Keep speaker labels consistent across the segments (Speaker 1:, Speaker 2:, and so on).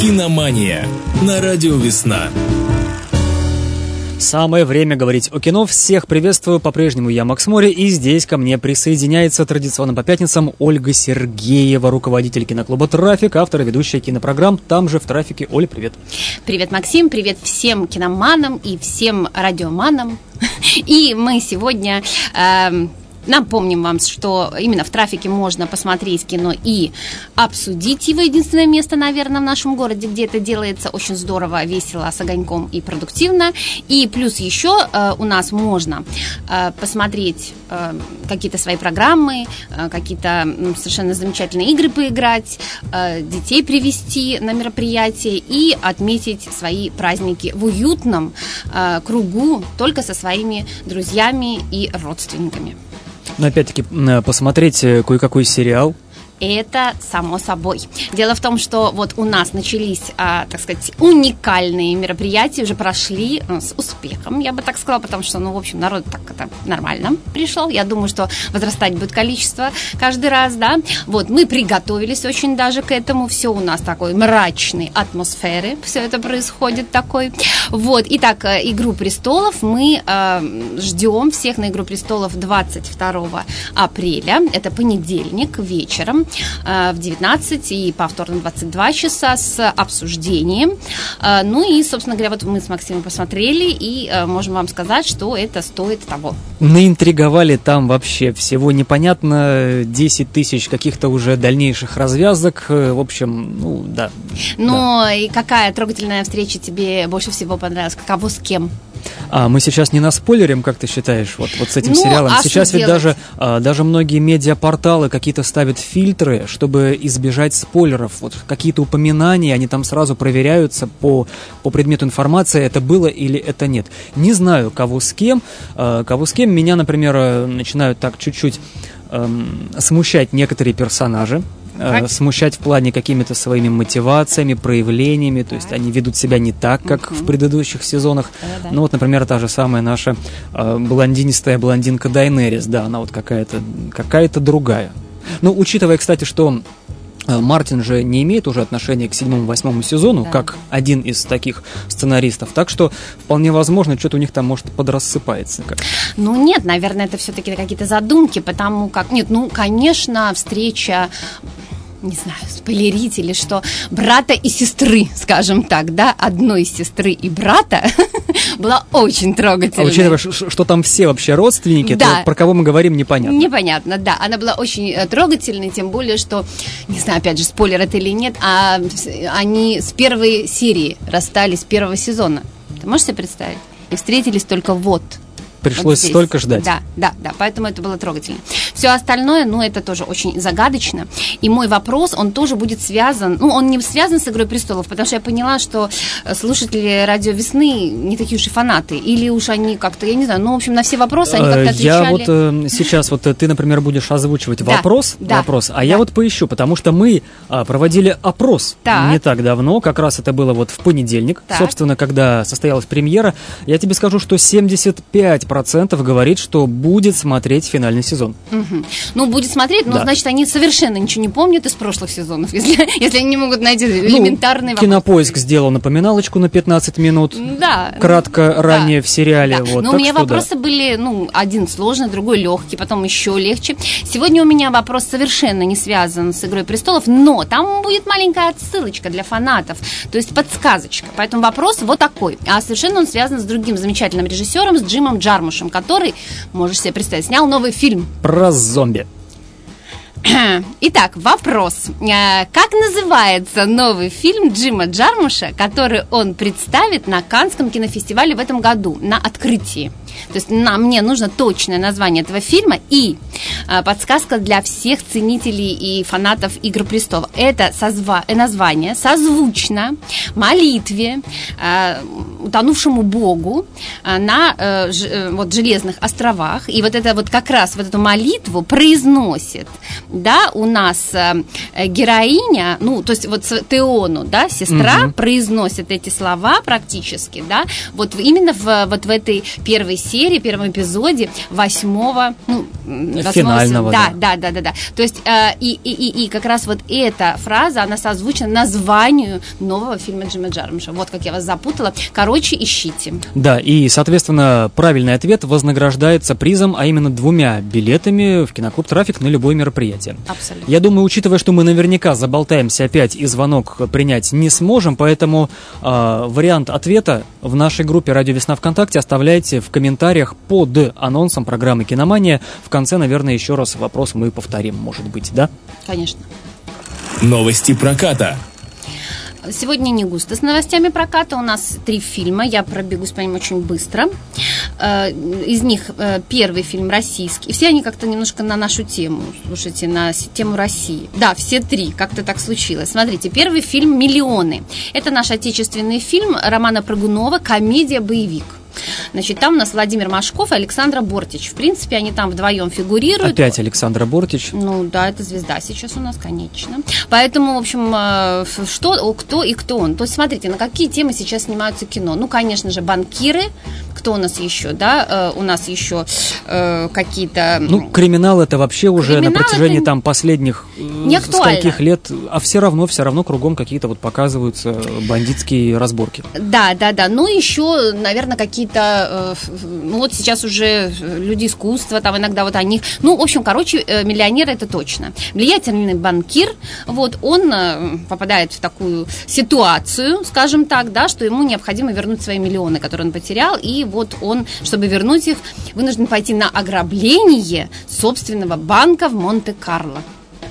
Speaker 1: Киномания на радио «Весна».
Speaker 2: Самое время говорить о кино. Всех приветствую. По-прежнему я Макс Мори. И здесь ко мне присоединяется традиционно по пятницам Ольга Сергеева, руководитель киноклуба «Трафик», автор и ведущая кинопрограмм «Там же в трафике». Оля, привет.
Speaker 3: Привет, Максим. Привет всем киноманам и всем радиоманам. И мы сегодня... Э, Напомним вам, что именно в трафике можно посмотреть кино и обсудить его. Единственное место, наверное, в нашем городе, где это делается очень здорово, весело, с огоньком и продуктивно. И плюс еще э, у нас можно э, посмотреть э, какие-то свои программы, э, какие-то э, совершенно замечательные игры поиграть, э, детей привести на мероприятие и отметить свои праздники в уютном э, кругу только со своими друзьями и родственниками.
Speaker 2: Но опять-таки посмотреть э, кое-какой сериал,
Speaker 3: это само собой. Дело в том, что вот у нас начались, а, так сказать, уникальные мероприятия, уже прошли ну, с успехом, я бы так сказала, потому что, ну, в общем, народ так это нормально пришел. Я думаю, что возрастать будет количество каждый раз, да. Вот, мы приготовились очень даже к этому. Все у нас такой мрачной атмосферы, все это происходит такой. Вот, итак, э, «Игру престолов» мы э, ждем всех на «Игру престолов» 22 апреля. Это понедельник вечером Э, в 19 и повторно 22 часа с обсуждением. Э, ну и, собственно говоря, вот мы с Максимом посмотрели и э, можем вам сказать, что это стоит того.
Speaker 2: Наинтриговали там вообще всего непонятно 10 тысяч каких-то уже дальнейших развязок. В общем, ну да.
Speaker 3: Ну да. и какая трогательная встреча тебе больше всего понравилась? Кого с кем?
Speaker 2: А мы сейчас не наспойлерим, как ты считаешь, вот, вот с этим ну, сериалом? А сейчас ведь даже, а, даже многие медиапорталы какие-то ставят фильтры, чтобы избежать спойлеров. Вот какие-то упоминания, они там сразу проверяются по, по предмету информации, это было или это нет. Не знаю, кого с кем. А, кого с кем. Меня, например, начинают так чуть-чуть эм, смущать некоторые персонажи э, смущать в плане какими-то своими мотивациями, проявлениями, то есть они ведут себя не так, как в предыдущих сезонах. Ну вот, например, та же самая наша э, блондинистая блондинка Дайнерис, да, она вот какая-то какая-то другая. Ну, учитывая, кстати, что Мартин же не имеет уже отношения к седьмому-восьмому сезону, да. как один из таких сценаристов. Так что вполне возможно, что-то у них там может подрассыпается. Как.
Speaker 3: Ну нет, наверное, это все-таки какие-то задумки, потому как... Нет, ну, конечно, встреча не знаю, спойлерить или что, брата и сестры, скажем так, да, одной сестры и брата была очень трогательной.
Speaker 2: А учитывая, что там все вообще родственники, да. то про кого мы говорим, непонятно.
Speaker 3: Непонятно, да. Она была очень э, трогательной, тем более, что, не знаю, опять же, спойлер это или нет, а они с первой серии расстались, с первого сезона. Ты можешь себе представить? И встретились только вот
Speaker 2: Пришлось вот столько ждать.
Speaker 3: Да, да, да, поэтому это было трогательно. Все остальное, ну, это тоже очень загадочно. И мой вопрос, он тоже будет связан, ну, он не связан с «Игрой престолов», потому что я поняла, что э, слушатели «Радио Весны» не такие уж и фанаты. Или уж они как-то, я не знаю, ну, в общем, на все вопросы они как-то отвечали.
Speaker 2: Я вот э, сейчас, вот ты, например, будешь озвучивать да, вопрос, да, вопрос, а да. я вот поищу, потому что мы а, проводили опрос так. не так давно, как раз это было вот в понедельник, так. собственно, когда состоялась премьера. Я тебе скажу, что 75 процентов говорит, что будет смотреть финальный сезон.
Speaker 3: Угу. Ну, будет смотреть, но да. значит, они совершенно ничего не помнят из прошлых сезонов, если, если они не могут найти элементарные ну,
Speaker 2: Кинопоиск сделал напоминалочку на 15 минут. Да. Кратко да. ранее в сериале. Да. Вот,
Speaker 3: но у меня вопросы да. были, ну, один сложный, другой легкий, потом еще легче. Сегодня у меня вопрос совершенно не связан с «Игрой престолов», но там будет маленькая отсылочка для фанатов, то есть подсказочка. Поэтому вопрос вот такой. А совершенно он связан с другим замечательным режиссером, с Джимом Джармусом Jarmuschем, который, можешь себе представить, снял новый фильм.
Speaker 2: Про зомби.
Speaker 3: Итак, вопрос. Э, как называется новый фильм Джима Джармуша, который он представит на Канском кинофестивале в этом году, на открытии? То есть нам, мне нужно точное название этого фильма и э, подсказка для всех ценителей и фанатов «Игр престолов». Это созва- э, название созвучно молитве э, утонувшему богу на э, ж, э, вот, Железных островах. И вот это вот как раз вот эту молитву произносит, да, у нас э, героиня, ну, то есть вот Теону, да, сестра угу. произносит эти слова практически, да, вот именно в, вот в этой первой серии, первом эпизоде восьмого, ну,
Speaker 2: восьмого финального,
Speaker 3: да, да, да, да, да. То есть э, и, и, и, и как раз вот эта фраза, она созвучна названию нового фильма Джима Джармуша. Вот как я вас запутала. Короче, ищите.
Speaker 2: Да, и, соответственно, правильный ответ вознаграждается призом, а именно двумя билетами в киноклуб «Трафик» на любое мероприятие.
Speaker 3: Абсолютно.
Speaker 2: Я думаю, учитывая, что мы наверняка заболтаемся опять и звонок принять не сможем, поэтому э, вариант ответа в нашей группе «Радио Весна ВКонтакте» оставляйте в комментариях под анонсом программы «Киномания». В конце, наверное, еще раз вопрос мы повторим, может быть, да?
Speaker 3: Конечно.
Speaker 1: Новости проката.
Speaker 3: Сегодня не густо с новостями проката. У нас три фильма. Я пробегусь по ним очень быстро. Э, из них э, первый фильм российский. Все они как-то немножко на нашу тему. Слушайте, на тему России. Да, все три. Как-то так случилось. Смотрите, первый фильм «Миллионы». Это наш отечественный фильм Романа Прыгунова, комедия-боевик. Значит, там у нас Владимир Машков и Александра Бортич. В принципе, они там вдвоем фигурируют.
Speaker 2: Опять Александра Бортич.
Speaker 3: Ну да, это звезда сейчас у нас, конечно. Поэтому, в общем, э, что, кто и кто он. То есть, смотрите, на какие темы сейчас снимаются кино. Ну, конечно же, банкиры. Кто у нас еще, да? Э, у нас еще э, какие-то...
Speaker 2: Ну, криминал это вообще уже криминал на протяжении там последних не скольких лет, а все равно, все равно кругом какие-то вот показываются бандитские разборки.
Speaker 3: Да, да, да. Ну, еще, наверное, какие-то Э, ну вот сейчас уже люди искусства, там иногда вот о них, ну, в общем, короче, э, миллионер это точно. Влиятельный банкир, вот, он э, попадает в такую ситуацию, скажем так, да, что ему необходимо вернуть свои миллионы, которые он потерял, и вот он, чтобы вернуть их, вынужден пойти на ограбление собственного банка в Монте-Карло.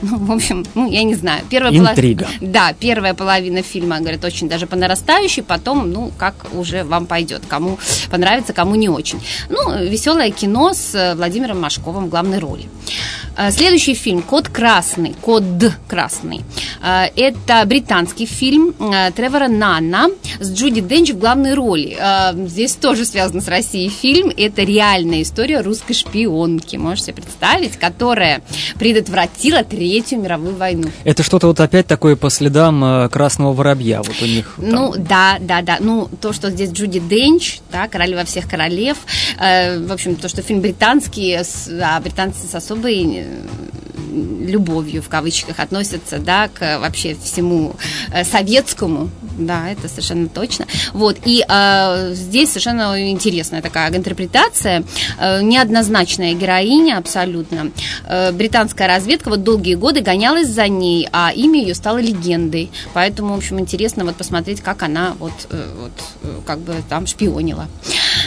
Speaker 3: Ну, в общем, ну, я не знаю.
Speaker 2: Первая Интрига.
Speaker 3: Полов... Да, первая половина фильма, говорят, очень даже по нарастающей, потом, ну, как уже вам пойдет, кому понравится, кому не очень. Ну, веселое кино с э, Владимиром Машковым в главной роли. Э, следующий фильм «Код красный», «Код красный». Э, это британский фильм Тревора Нана с Джуди Денч в главной роли. Здесь тоже связано с Россией фильм. Это реальная история русской шпионки, можете представить, которая предотвратила Третью мировую войну.
Speaker 2: Это что-то вот опять такое по следам э, Красного Воробья, вот у них.
Speaker 3: Там... Ну, да, да, да. Ну, то, что здесь Джуди Денч, да, королева всех королев, э, в общем, то, что фильм британский, а британцы с особой э, любовью в кавычках относятся, да, к вообще всему э, советскому, да, это совершенно точно. Вот и э, здесь совершенно интересная такая интерпретация, э, неоднозначная героиня абсолютно. Э, британская разведка вот долгие годы гонялась за ней, а имя ее стало легендой, поэтому в общем интересно вот посмотреть, как она вот э, вот э, как бы там шпионила.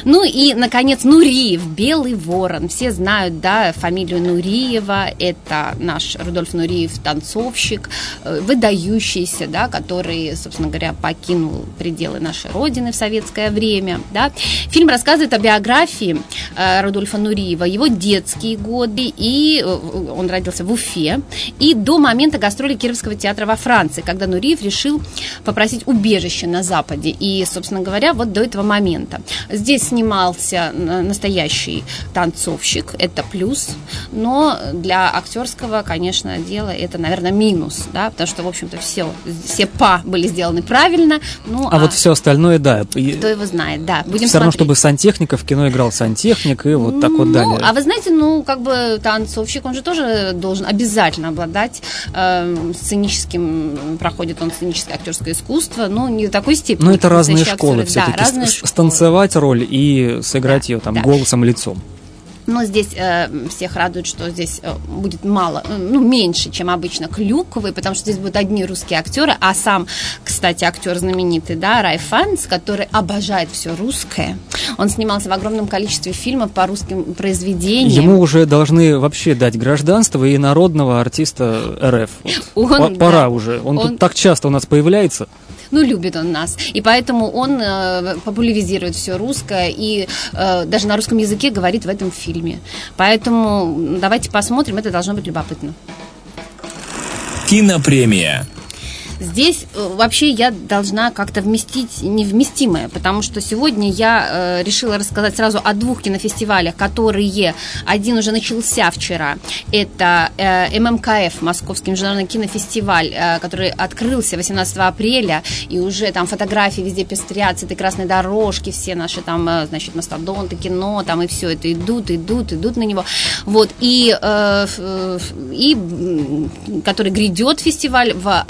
Speaker 3: Ну и, наконец, Нуриев, Белый Ворон. Все знают, да, фамилию Нуриева. Это наш Рудольф Нуриев, танцовщик, э, выдающийся, да, который, собственно говоря, покинул пределы нашей Родины в советское время, да. Фильм рассказывает о биографии э, Рудольфа Нуриева, его детские годы, и э, он родился в Уфе, и до момента гастроли Кировского театра во Франции, когда Нуриев решил попросить убежище на Западе. И, собственно говоря, вот до этого момента. Здесь снимался настоящий танцовщик, это плюс, но для актерского, конечно, дела это, наверное, минус, да, потому что, в общем-то, все, все па были сделаны правильно. Ну,
Speaker 2: а, а вот все остальное, да.
Speaker 3: Кто его знает, да.
Speaker 2: Будем все равно, чтобы сантехника в кино играл сантехник и вот так вот
Speaker 3: ну,
Speaker 2: далее.
Speaker 3: А вы знаете, ну, как бы танцовщик, он же тоже должен обязательно обладать э, сценическим, проходит он сценическое актерское искусство, ну, не в такой степени.
Speaker 2: Ну, это разные школы все-таки. Да, разные Станцевать роль и сыграть да, ее там да. голосом, лицом.
Speaker 3: Но здесь э, всех радует, что здесь э, будет мало, э, ну, меньше, чем обычно клюковый, потому что здесь будут одни русские актеры, а сам, кстати, актер знаменитый, да, Рай Фанс, который обожает все русское. Он снимался в огромном количестве фильмов по русским произведениям.
Speaker 2: Ему уже должны вообще дать гражданство и народного артиста РФ. Вот. Он, Пора да, уже. Он, он тут так часто у нас появляется
Speaker 3: ну, любит он нас. И поэтому он э, популяризирует все русское и э, даже на русском языке говорит в этом фильме. Поэтому давайте посмотрим, это должно быть любопытно.
Speaker 1: Кинопремия.
Speaker 3: Здесь э, вообще я должна как-то вместить невместимое, потому что сегодня я э, решила рассказать сразу о двух кинофестивалях, которые один уже начался вчера. Это э, ММКФ, Московский международный кинофестиваль, который открылся 18 апреля, и уже там фотографии везде пестрят, с этой красной дорожки, все наши там, значит, мастодонты, кино, там и все это идут, идут, идут на него. Вот, и, и который грядет фестиваль в,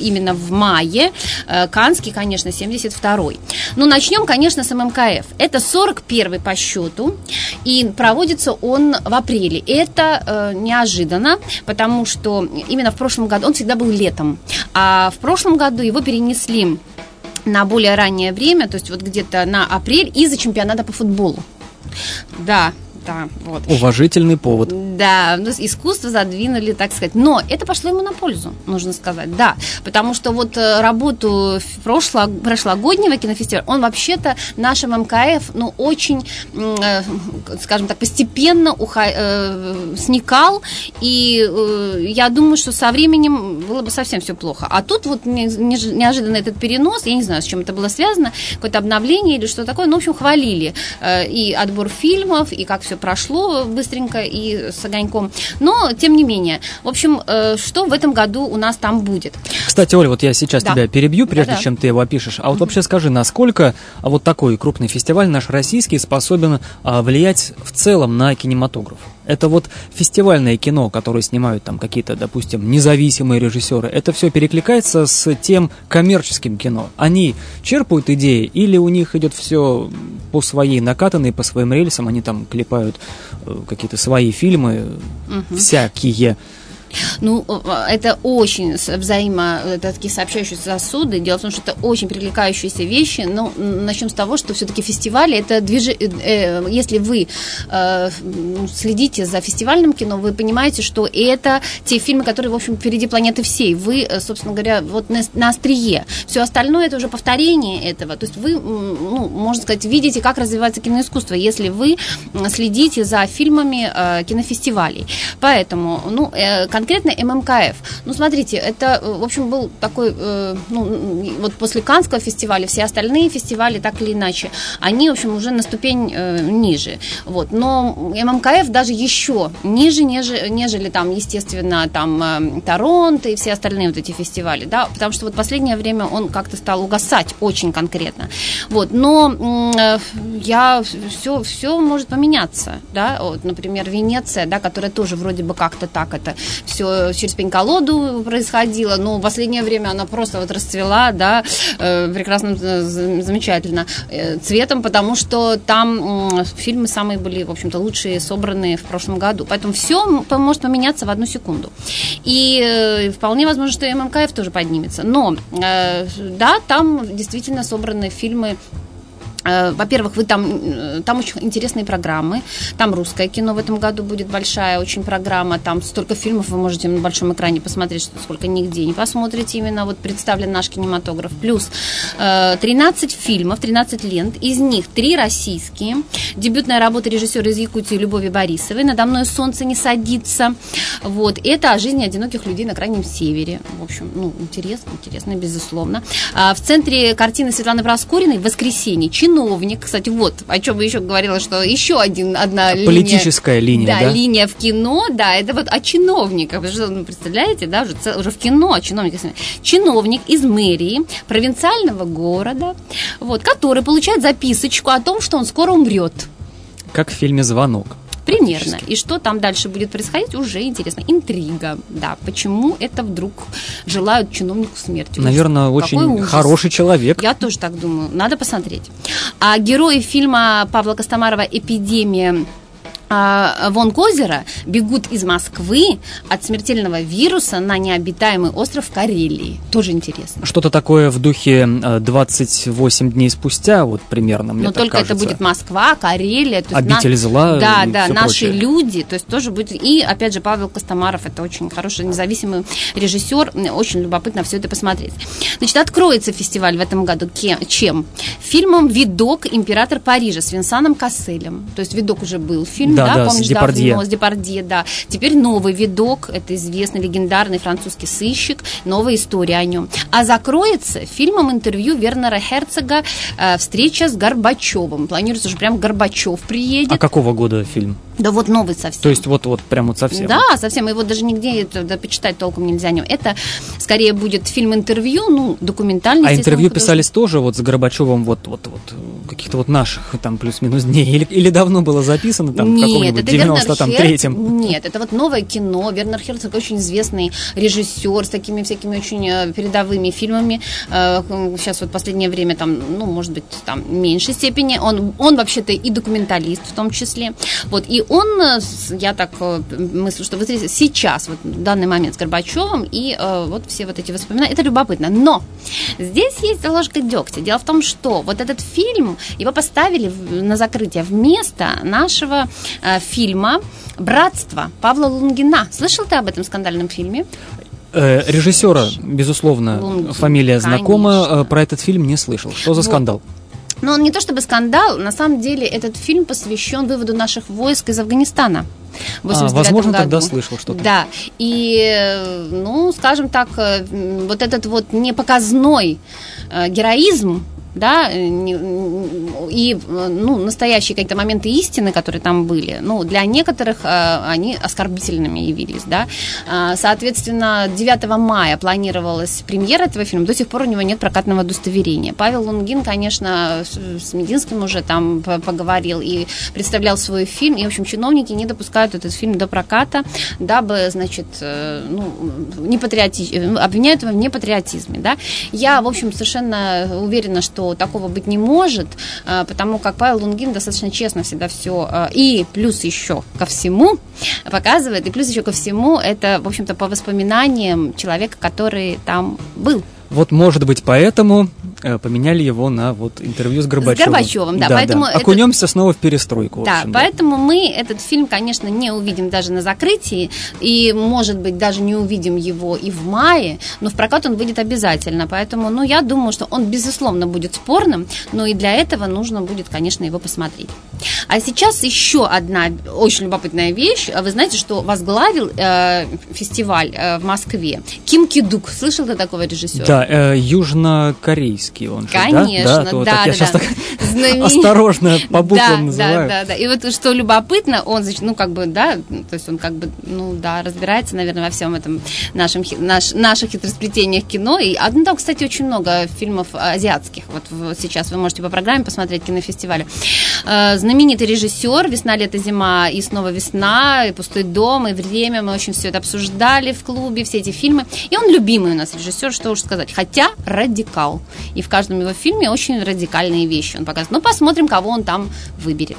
Speaker 3: именно в мае, э, Канский, конечно, 72-й. Ну, начнем, конечно, с ММКФ. Это 41-й по счету, и проводится он в апреле. Это э, неожиданно, потому что именно в прошлом году, он всегда был летом, а в прошлом году его перенесли на более раннее время, то есть вот где-то на апрель из-за чемпионата по футболу. Да, да, вот.
Speaker 2: Уважительный повод.
Speaker 3: Да, ну, искусство задвинули, так сказать. Но это пошло ему на пользу, нужно сказать, да. Потому что вот э, работу прошло, прошлогоднего кинофестиваля, он вообще-то нашим МКФ, ну, очень, э, скажем так, постепенно уха, э, сникал. И э, я думаю, что со временем было бы совсем все плохо. А тут вот неожиданно этот перенос, я не знаю, с чем это было связано, какое-то обновление или что такое, ну, в общем, хвалили э, и отбор фильмов, и как все прошло быстренько и с огоньком. Но, тем не менее, в общем, э, что в этом году у нас там будет?
Speaker 2: Кстати, Оля, вот я сейчас да. тебя перебью, прежде да, да. чем ты его опишешь. А вот mm-hmm. вообще скажи, насколько вот такой крупный фестиваль наш российский способен а, влиять в целом на кинематограф? Это вот фестивальное кино, которое снимают там какие-то, допустим, независимые режиссеры. Это все перекликается с тем коммерческим кино. Они черпают идеи или у них идет все по своей накатанной, по своим рельсам, они там клепают э, какие-то свои фильмы, угу. всякие.
Speaker 3: Ну, э, это очень взаимо, это такие сообщающиеся сосуды. Дело в том, что это очень привлекающиеся вещи. Но начнем с того, что все-таки фестивали, это движение, э, если вы э, ну, следите за фестивальным кино, вы понимаете, что это те фильмы, которые, в общем, впереди планеты всей. Вы, собственно говоря, вот на, на острие. Все остальное это уже повторение этого. То есть вы, ну, можно сказать, видите, как развивается киноискусство, если вы следите за фильмами кинофестивалей. Поэтому, ну, конкретно ММКФ. Ну, смотрите, это, э, в общем, был такой, э, ну, вот после Канского фестиваля, все остальные фестивали, так или иначе, они, в общем, уже на ступень э, ниже. Вот. Но ММКФ даже еще ниже, нежели, нежели там, естественно, там, э, Торонто и все остальные вот эти фестивали, да, потому что вот последнее время он как-то стал угасать очень конкретно. Вот. Но э, я, все, все может поменяться, да, вот, например, Венеция, да, которая тоже вроде бы как-то так это все через пень-колоду происходило, но в последнее время она просто вот расцвела, да, э, прекрасно, э, замечательно э, цветом, потому что там фильмы самые были, в общем-то, лучшие собранные в прошлом году. Поэтому все может поменяться в одну секунду. И вполне возможно, что ММКФ тоже поднимется. Но, да, там действительно собраны фильмы во-первых, вы там, э, там очень интересные программы. Там русское кино в этом году будет большая очень программа. Там столько фильмов вы можете на большом экране посмотреть, сколько нигде не посмотрите. Именно вот представлен наш кинематограф. Плюс 13 э, фильмов, 13 лент. Из них 3 российские. Дебютная работа режиссера из Якутии Любови Борисовой. «Надо мной солнце не садится». Вот. Это о жизни одиноких людей на Крайнем Севере. В общем, ну, интересно, интересно, безусловно. А в центре картины Светланы Проскуриной «Воскресенье» чиновник, кстати, вот о чем я еще говорила, что еще один, одна
Speaker 2: Политическая линия,
Speaker 3: да, да? линия в кино, да, это вот о чиновниках. Потому что, ну, представляете, да, уже, уже в кино о чиновниках. Чиновник из мэрии провинциального города, вот, который получает записочку о том, что он скоро умрет.
Speaker 2: Как в фильме «Звонок».
Speaker 3: Примерно. И что там дальше будет происходить, уже интересно. Интрига, да. Почему это вдруг желают чиновнику смерти?
Speaker 2: Наверное, ужас. очень ужас. хороший человек.
Speaker 3: Я тоже так думаю. Надо посмотреть. А герои фильма Павла Костомарова «Эпидемия» вон Козера бегут из Москвы от смертельного вируса на необитаемый остров Карелии. Тоже интересно.
Speaker 2: Что-то такое в духе 28 дней спустя, вот примерно, мне
Speaker 3: Но только
Speaker 2: кажется.
Speaker 3: это будет Москва, Карелия.
Speaker 2: То есть Обитель на... зла
Speaker 3: Да, да, наши прочее. люди, то есть тоже будет... И, опять же, Павел Костомаров, это очень хороший независимый режиссер, очень любопытно все это посмотреть. Значит, откроется фестиваль в этом году чем? Фильмом «Видок. Император Парижа» с Винсаном Касселем. То есть «Видок» уже был фильм фильм, да, да, помнишь, с Депардье. давно, с Депардье, да. Теперь новый видок, это известный легендарный французский сыщик, новая история о нем. А закроется фильмом интервью Вернера Херцога э, «Встреча с Горбачевым». Планируется, что прям Горбачев приедет.
Speaker 2: А какого года фильм?
Speaker 3: Да вот новый совсем.
Speaker 2: То есть вот, вот прям вот совсем?
Speaker 3: Да, совсем. Его даже нигде это, да, почитать толком нельзя. Это скорее будет фильм-интервью, ну, документальный.
Speaker 2: А интервью писались тоже вот с Горбачевым вот, вот, вот каких-то вот наших там плюс-минус дней? Или, или давно было записано там
Speaker 3: нет, в
Speaker 2: каком-нибудь 93-м?
Speaker 3: Нет, это вот новое кино. Вернер Херцог очень известный режиссер с такими всякими очень э, передовыми фильмами. Сейчас э, вот последнее время там, ну, может быть, там в меньшей степени. Он, он вообще-то и документалист в том числе. Вот, и он, э, я так мыслю, что вот сейчас, вот в данный момент с Горбачевым, и вот все вот эти воспоминания, это любопытно. Но здесь есть ложка дегтя. Дело в том, что вот этот фильм, его поставили на закрытие вместо нашего э, фильма «Братство» Павла Лунгина. Слышал ты об этом скандальном фильме?
Speaker 2: Э, режиссера, безусловно, Лунгин, фамилия конечно. знакома. Э, про этот фильм не слышал. Что за вот. скандал?
Speaker 3: Но он не то чтобы скандал, на самом деле этот фильм посвящен выводу наших войск из Афганистана.
Speaker 2: А, возможно, году. тогда слышал что-то.
Speaker 3: Да. И, ну, скажем так, э, вот этот вот непоказной э, героизм да, э, и ну, настоящие какие-то моменты истины, которые там были, ну, для некоторых э, они оскорбительными явились, да. А, соответственно, 9 мая планировалась премьера этого фильма, до сих пор у него нет прокатного удостоверения. Павел Лунгин, конечно, с Мединским уже там поговорил и представлял свой фильм, и, в общем, чиновники не допускают этот фильм до проката, дабы, значит, э, ну, не патриоти... обвиняют его в непатриотизме, да. Я, в общем, совершенно уверена, что что такого быть не может, а, потому как Павел Лунгин достаточно честно всегда все, а, и плюс еще ко всему показывает, и плюс еще ко всему это, в общем-то, по воспоминаниям человека, который там был.
Speaker 2: Вот, может быть, поэтому э, поменяли его на вот интервью с Горбачевым. С
Speaker 3: Горбачевым, да. да поэтому
Speaker 2: да. Это... Окунемся снова в перестройку.
Speaker 3: Да, общем, поэтому да. мы этот фильм, конечно, не увидим даже на закрытии, и, может быть, даже не увидим его и в мае, но в прокат он выйдет обязательно. Поэтому, ну, я думаю, что он, безусловно, будет спорным, но и для этого нужно будет, конечно, его посмотреть. А сейчас еще одна очень любопытная вещь. Вы знаете, что возглавил э, фестиваль э, в Москве Ким Кидук. Слышал ты такого режиссера?
Speaker 2: Да, э, южнокорейский он же,
Speaker 3: Конечно, да? Да, да,
Speaker 2: так
Speaker 3: да,
Speaker 2: я сейчас
Speaker 3: да.
Speaker 2: так осторожно по буквам
Speaker 3: да,
Speaker 2: называю.
Speaker 3: Да, да, да. И вот что любопытно, он, ну, как бы, да, то есть он как бы, ну, да, разбирается, наверное, во всем этом нашем, наш, наших хитросплетениях кино. И, а, ну, там, кстати, очень много фильмов азиатских. Вот сейчас вы можете по программе посмотреть кинофестивале. Э, знаменитый режиссер «Весна, лето, зима» и снова «Весна», и «Пустой дом», и «Время». Мы очень все это обсуждали в клубе, все эти фильмы. И он любимый у нас режиссер, что уж сказать. Хотя радикал. И в каждом его фильме очень радикальные вещи он показывает. Ну, посмотрим, кого он там выберет.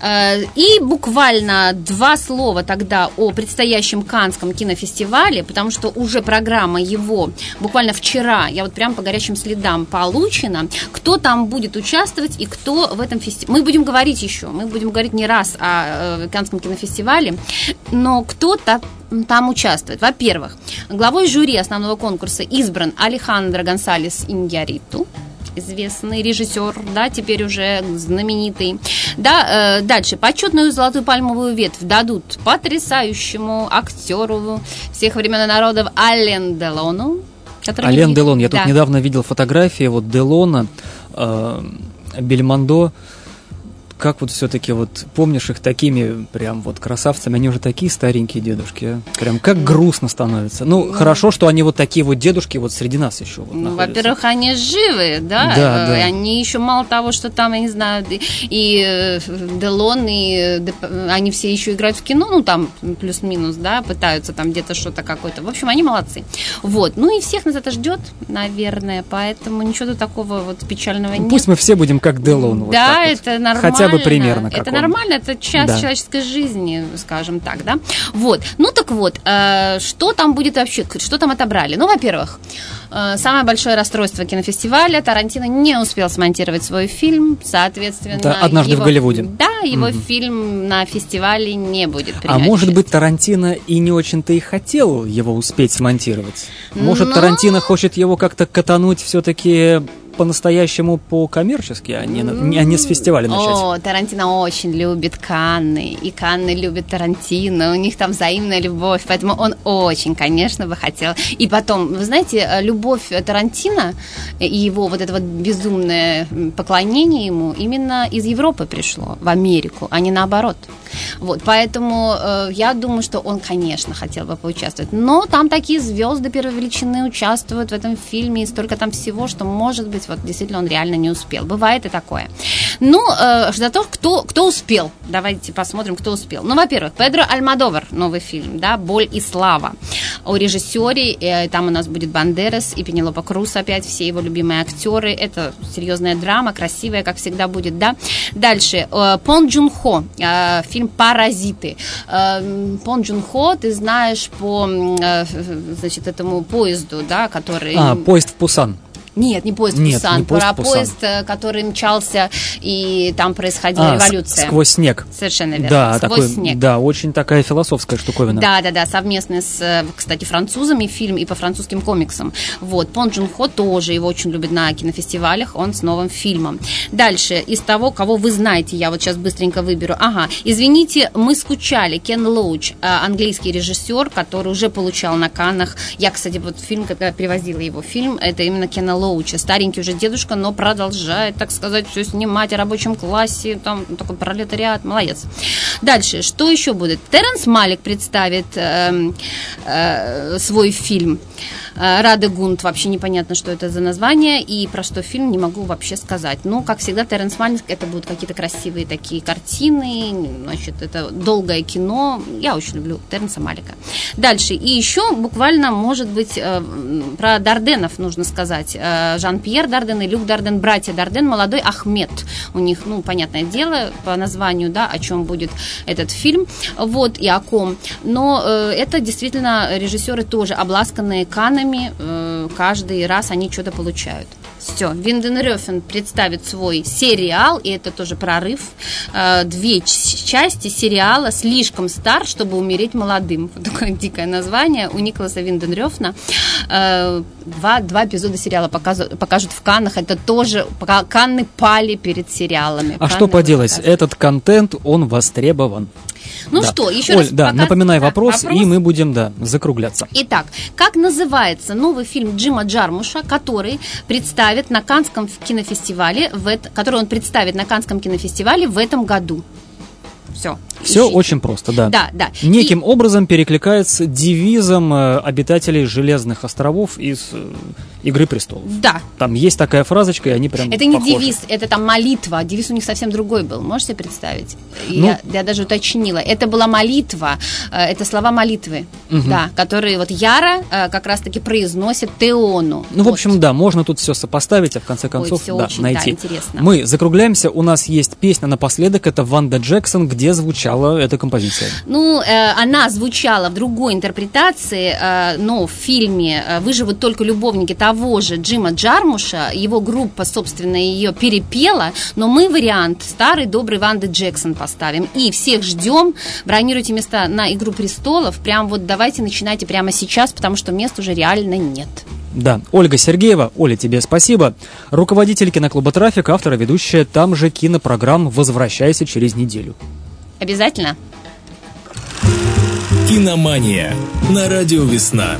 Speaker 3: Э, и буквально два слова тогда о предстоящем Канском кинофестивале, потому что уже программа его буквально вчера, я вот прям по горячим следам получена, кто там будет участвовать и кто в этом фестивале. Мы будем говорить еще, мы будем говорить не раз о э, Канском кинофестивале, но кто-то там участвует. Во-первых, главой жюри основного конкурса избран Алехандро Гонсалес Иньяриту, известный режиссер, да, теперь уже знаменитый. Да, э, дальше. Почетную золотую пальмовую ветвь дадут потрясающему актеру всех времен и народов Ален Делону.
Speaker 2: Ален Делон. Я да. тут недавно видел фотографии вот Делона, э, Бельмондо как вот все-таки вот помнишь их такими прям вот красавцами, они уже такие старенькие дедушки, а? прям как грустно становится. Ну, ну, хорошо, что они вот такие вот дедушки вот среди нас еще вот
Speaker 3: ну, Во-первых, они живы, да, да, да. они еще мало того, что там, я не знаю, и э, Делон, и они все еще играют в кино, ну, там плюс-минус, да, пытаются там где-то что-то какое-то. В общем, они молодцы. Вот, ну и всех нас это ждет, наверное, поэтому ничего тут такого вот печального нет.
Speaker 2: Пусть мы все будем как Делон.
Speaker 3: Да, вот это нормально.
Speaker 2: Хотя бы примерно.
Speaker 3: Это он. нормально, это часть да. человеческой жизни, скажем так, да. Вот. Ну так вот, э, что там будет вообще, что там отобрали? Ну, во-первых, э, самое большое расстройство кинофестиваля. Тарантино не успел смонтировать свой фильм, соответственно.
Speaker 2: Да, однажды
Speaker 3: его,
Speaker 2: в Голливуде.
Speaker 3: Да, его угу. фильм на фестивале не будет.
Speaker 2: А может быть, Тарантино и не очень-то и хотел его успеть смонтировать? Может, Но... Тарантино хочет его как-то катануть все-таки по-настоящему по-коммерчески, а не, mm. а не с фестиваля начать.
Speaker 3: О, Тарантино очень любит Канны, и Канны любят Тарантино, у них там взаимная любовь, поэтому он очень, конечно, бы хотел. И потом, вы знаете, любовь Тарантино и его вот это вот безумное поклонение ему именно из Европы пришло в Америку, а не наоборот. Вот, поэтому э, я думаю, что он, конечно, хотел бы поучаствовать. Но там такие звезды первой величины участвуют в этом фильме, и столько там всего, что, может быть, вот действительно он реально не успел. Бывает и такое. Ну, э, зато кто, кто успел? Давайте посмотрим, кто успел. Ну, во-первых, Педро Альмадовар, новый фильм, да, «Боль и слава». О режиссере, э, там у нас будет Бандерас и Пенелопа Крус опять, все его любимые актеры. Это серьезная драма, красивая, как всегда будет, да. Дальше, э, Пон Джун Хо, э, фильм «Паразиты». Э, Пон Джун Хо, ты знаешь по, э, значит, этому поезду, да, который...
Speaker 2: А, поезд в Пусан.
Speaker 3: Нет, не поезд Нет, Пусан, не поезд про Пусан. поезд, э, который мчался, и там происходила а, революция.
Speaker 2: Сквозь снег.
Speaker 3: Совершенно верно.
Speaker 2: Да, сквозь такой, снег. Да, очень такая философская штуковина.
Speaker 3: Да, да, да, совместно с, э, кстати, французами фильм и по французским комиксам. Вот, Пон Джун Хо тоже его очень любит на кинофестивалях, он с новым фильмом. Дальше, из того, кого вы знаете, я вот сейчас быстренько выберу. Ага, извините, мы скучали. Кен Лоуч, э, английский режиссер, который уже получал на Каннах. Я, кстати, вот фильм, когда привозила его фильм, это именно Кен Лоуча. Старенький уже дедушка, но продолжает, так сказать, все снимать о рабочем классе, там такой пролетариат, молодец. Дальше, что еще будет? Теренс Малик представит э, э, свой фильм. Э, Рады Гунт, вообще непонятно, что это за название, и про что фильм не могу вообще сказать. Ну, как всегда, Теренс Малик, это будут какие-то красивые такие картины, значит, это долгое кино. Я очень люблю Теренса Малика. Дальше, и еще буквально, может быть, про Дарденов нужно сказать. Э, Жан-Пьер Дарден и Люк Дарден, братья Дарден, молодой Ахмед. У них, ну, понятное дело, по названию, да, о чем будет этот фильм, вот, и о ком. Но э, это действительно режиссеры тоже обласканные канами, э, каждый раз они что-то получают. Все, Винденрёфен представит свой сериал, и это тоже прорыв. Э, две части сериала «Слишком стар, чтобы умереть молодым». Вот такое дикое название у Николаса Винденрёфна. Э, два, два эпизода сериала покажут, покажут в Каннах. Это тоже... Канны пали перед сериалами.
Speaker 2: А что поделать? Этот контент, он востребован.
Speaker 3: Ну да. что, еще
Speaker 2: Оль,
Speaker 3: раз.
Speaker 2: Да, пока... напоминай вопрос, вопрос, и мы будем, да, закругляться.
Speaker 3: Итак, как называется новый фильм Джима Джармуша, который представит на Канском кинофестивале, в который он представит на Канском кинофестивале в этом году? Все.
Speaker 2: Все Ищите. очень просто, да.
Speaker 3: Да, да.
Speaker 2: Неким и... образом перекликается девизом э, обитателей Железных островов из э, Игры престолов.
Speaker 3: Да.
Speaker 2: Там есть такая фразочка, и они прям
Speaker 3: Это не девиз, это там молитва. Девиз у них совсем другой был. Можете представить? Ну, я, я даже уточнила. Это была молитва, э, это слова молитвы, угу. да, которые вот Яра как раз-таки произносит Теону.
Speaker 2: Ну,
Speaker 3: вот.
Speaker 2: в общем, да, можно тут все сопоставить, а в конце концов
Speaker 3: Ой,
Speaker 2: да,
Speaker 3: очень,
Speaker 2: найти.
Speaker 3: Да, интересно.
Speaker 2: Мы закругляемся, у нас есть песня напоследок, это Ванда Джексон, где звучала эта композиция.
Speaker 3: Ну, э, она звучала в другой интерпретации, э, но в фильме э, «Выживут только любовники» того же Джима Джармуша, его группа, собственно, ее перепела, но мы вариант старый добрый Ванды Джексон поставим. И всех ждем, бронируйте места на «Игру престолов», прям вот давайте начинайте прямо сейчас, потому что мест уже реально нет.
Speaker 2: Да, Ольга Сергеева, Оля, тебе спасибо. Руководитель киноклуба «Трафик», автора, ведущая там же кинопрограмм «Возвращайся через неделю».
Speaker 3: Обязательно.
Speaker 1: Киномания на радио «Весна».